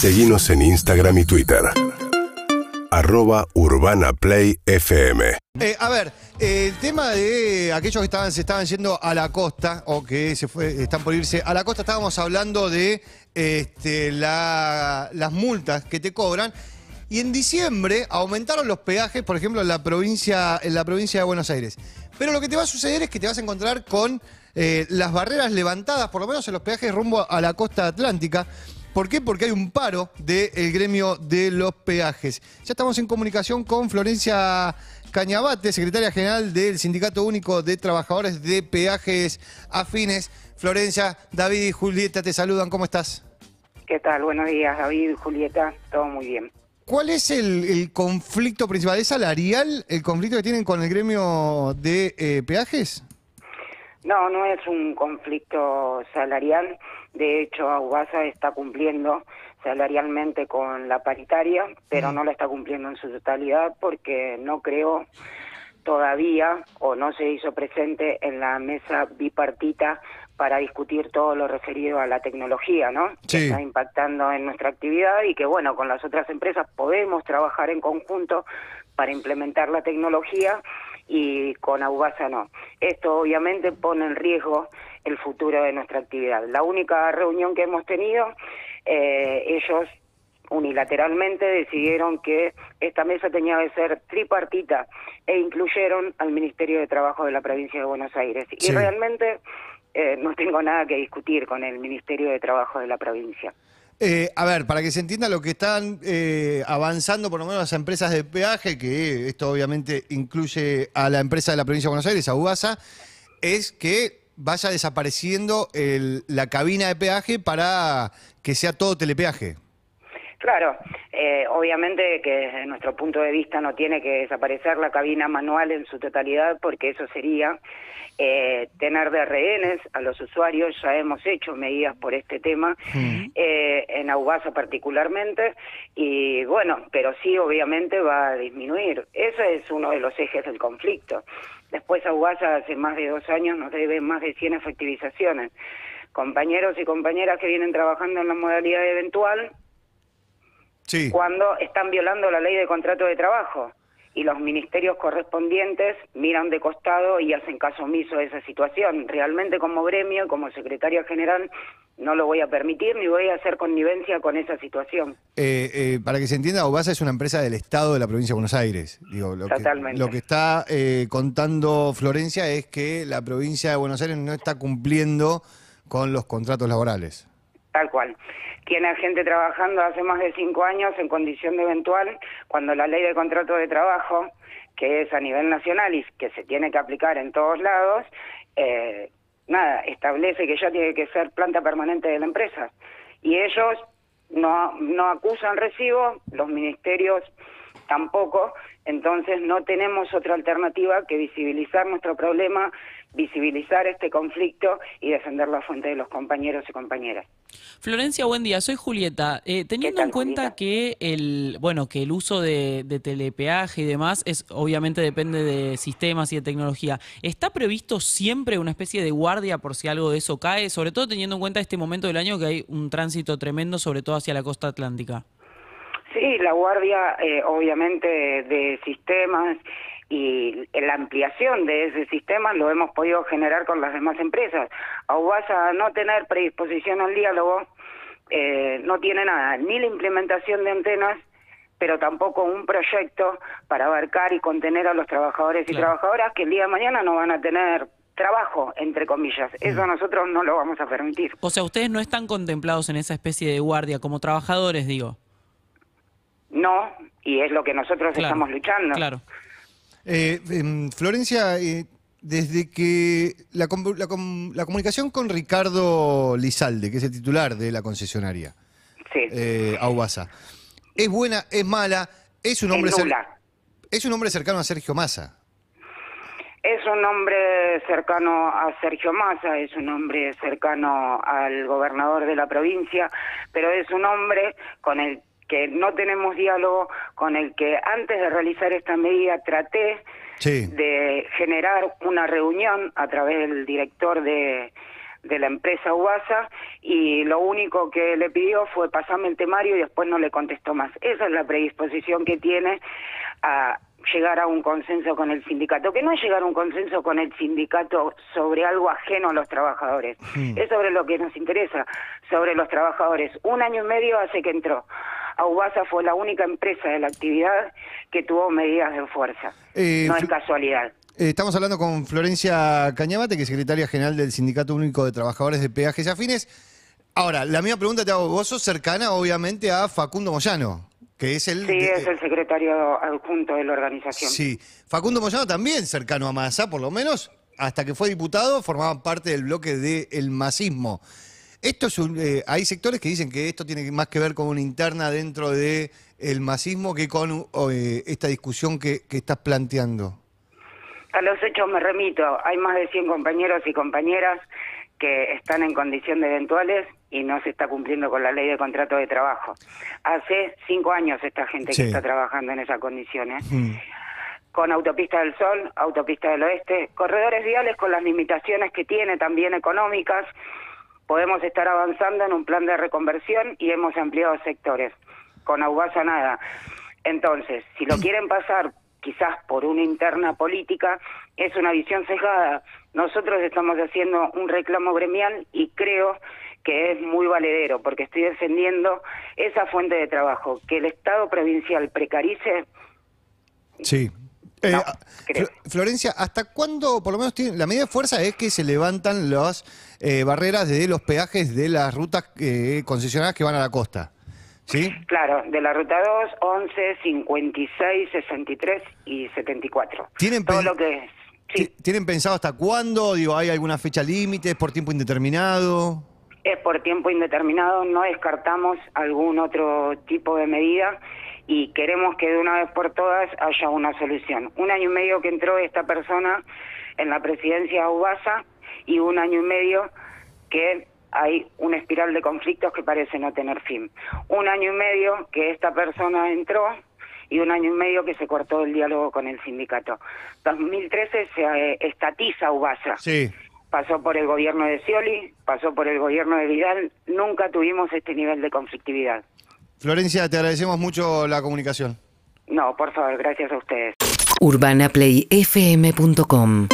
Seguimos en Instagram y Twitter. Arroba Urbana Play FM. Eh, a ver, el tema de aquellos que estaban, se estaban yendo a la costa o que se fue, están por irse a la costa, estábamos hablando de este, la- las multas que te cobran. Y en diciembre aumentaron los peajes, por ejemplo, en la provincia, en la provincia de Buenos Aires. Pero lo que te va a suceder es que te vas a encontrar con eh, las barreras levantadas, por lo menos en los peajes rumbo a la costa atlántica. ¿Por qué? Porque hay un paro del gremio de los peajes. Ya estamos en comunicación con Florencia Cañabate, secretaria general del Sindicato Único de Trabajadores de Peajes Afines. Florencia, David y Julieta te saludan, ¿cómo estás? ¿Qué tal? Buenos días, David, Julieta, todo muy bien. ¿Cuál es el, el conflicto principal? ¿Es salarial el conflicto que tienen con el gremio de eh, peajes? No, no es un conflicto salarial. De hecho, Aubasa está cumpliendo salarialmente con la paritaria, pero no la está cumpliendo en su totalidad porque no creo todavía o no se hizo presente en la mesa bipartita para discutir todo lo referido a la tecnología, ¿no? Que Sí. está impactando en nuestra actividad y que, bueno, con las otras empresas podemos trabajar en conjunto para implementar la tecnología y con Aubasa no. Esto obviamente pone en riesgo el futuro de nuestra actividad. La única reunión que hemos tenido, eh, ellos unilateralmente decidieron que esta mesa tenía que ser tripartita e incluyeron al Ministerio de Trabajo de la provincia de Buenos Aires. Sí. Y realmente eh, no tengo nada que discutir con el Ministerio de Trabajo de la provincia. Eh, a ver, para que se entienda lo que están eh, avanzando, por lo menos las empresas de peaje, que esto obviamente incluye a la empresa de la provincia de Buenos Aires, a UBASA, es que vaya desapareciendo el- la cabina de peaje para que sea todo telepeaje. Claro, eh, obviamente que desde nuestro punto de vista no tiene que desaparecer la cabina manual en su totalidad porque eso sería eh, tener de rehenes a los usuarios, ya hemos hecho medidas por este tema, eh, en Aubasa particularmente, y bueno, pero sí obviamente va a disminuir. Ese es uno de los ejes del conflicto. Después Aubasa hace más de dos años nos debe más de 100 efectivizaciones. Compañeros y compañeras que vienen trabajando en la modalidad eventual, Sí. cuando están violando la ley de contrato de trabajo y los ministerios correspondientes miran de costado y hacen caso omiso de esa situación. Realmente como gremio, como secretaria general, no lo voy a permitir ni voy a hacer connivencia con esa situación. Eh, eh, para que se entienda, UBASA es una empresa del Estado de la provincia de Buenos Aires. Digo, lo, que, Totalmente. lo que está eh, contando Florencia es que la provincia de Buenos Aires no está cumpliendo con los contratos laborales. Tal cual. Tiene gente trabajando hace más de cinco años en condición de eventual, cuando la ley de contrato de trabajo, que es a nivel nacional y que se tiene que aplicar en todos lados, eh, nada, establece que ya tiene que ser planta permanente de la empresa. Y ellos no, no acusan recibo, los ministerios tampoco, entonces no tenemos otra alternativa que visibilizar nuestro problema, visibilizar este conflicto y defender la fuente de los compañeros y compañeras. Florencia, buen día. Soy Julieta. Eh, teniendo tal, en cuenta Julieta? que el bueno que el uso de, de telepeaje y demás es obviamente depende de sistemas y de tecnología. ¿Está previsto siempre una especie de guardia por si algo de eso cae? Sobre todo teniendo en cuenta este momento del año que hay un tránsito tremendo, sobre todo hacia la costa atlántica. Sí, la guardia eh, obviamente de sistemas y la ampliación de ese sistema lo hemos podido generar con las demás empresas. Aubasa no tener predisposición al diálogo eh, no tiene nada, ni la implementación de antenas, pero tampoco un proyecto para abarcar y contener a los trabajadores y Claro. trabajadoras que el día de mañana no van a tener trabajo, entre comillas. Eso nosotros no lo vamos a permitir. O sea, ustedes no están contemplados en esa especie de guardia como trabajadores, digo. No, y es lo que nosotros Claro, estamos luchando. Claro. Eh, em, Florencia, eh, desde que la, com- la com- la comunicación con Ricardo Lizalde, que es el titular de la concesionaria, Sí. eh, Aubasa, ¿es buena, es mala? ¿Es un, Es hombre nula. es un hombre cercano a Sergio Massa? Es un hombre cercano a Sergio Massa, es un hombre cercano al gobernador de la provincia, pero es un hombre con el que no tenemos diálogo, con el que antes de realizar esta medida traté Sí. de generar una reunión a través del director de de la empresa UBASA y lo único que le pidió fue pasarme el temario y después no le contestó más. Esa es la predisposición que tiene a llegar a un consenso con el sindicato, que no es llegar a un consenso con el sindicato sobre algo ajeno a los trabajadores, es sobre lo que nos interesa, sobre los trabajadores. Un año y medio hace que entró. Aubasa fue la única empresa de la actividad que tuvo medidas de fuerza. Eh, no es casualidad. Eh, Estamos hablando con Florencia Cañamate, que es secretaria general del Sindicato Único de Trabajadores de Peajes y Afines. Ahora, la misma pregunta te hago, vos sos cercana obviamente a Facundo Moyano, que es el... Sí, de- es el secretario adjunto de la organización. Sí, Facundo Moyano también cercano a Massa, por lo menos hasta que fue diputado formaba parte del bloque del masismo. Esto es un, eh, hay sectores que dicen que esto tiene más que ver con una interna dentro del el masismo que con eh, esta discusión que, que estás planteando. A los hechos me remito. Hay más de 100 compañeros y compañeras que están en condición de eventuales y no se está cumpliendo con la ley de contrato de trabajo. Hace cinco años esta gente Sí. que está trabajando en esas condiciones. Mm. Con Autopista del Sol, Autopista del Oeste, corredores viales con las limitaciones que tiene también económicas. Podemos estar avanzando en un plan de reconversión y hemos ampliado sectores. Con Aubasa nada. Entonces, si lo quieren pasar quizás por una interna política, es una visión sesgada. Nosotros estamos haciendo un reclamo gremial y creo que es muy valedero, porque estoy defendiendo esa fuente de trabajo. Que el Estado provincial precarice, Sí. Eh, No, ah, creo. Florencia, ¿hasta cuándo, por lo menos, tiene, la medida de fuerza es que se levantan las eh, barreras de los peajes de las rutas eh, concesionadas que van a la costa? ¿Sí? claro, de la ruta 2, 11, 56, 63 y 74. ¿Tienen Todo lo que es. Sí, Ti- ¿Tienen pensado hasta cuándo? Digo, ¿hay alguna fecha límite? ¿Es por tiempo indeterminado? es por tiempo indeterminado, no descartamos algún otro tipo de medida y queremos que de una vez por todas haya una solución. Un año y medio que entró esta persona en la presidencia de UBASA y un año y medio que hay una espiral de conflictos que parece no tener fin. Un año y medio que esta persona entró y un año y medio que se cortó el diálogo con el sindicato. 2013 se eh, estatiza UBASA Sí. pasó por el gobierno de Scioli, pasó por el gobierno de Vidal, nunca tuvimos este nivel de conflictividad. Florencia, te agradecemos mucho la comunicación. No, por favor, gracias a ustedes. urbanaplayfm.com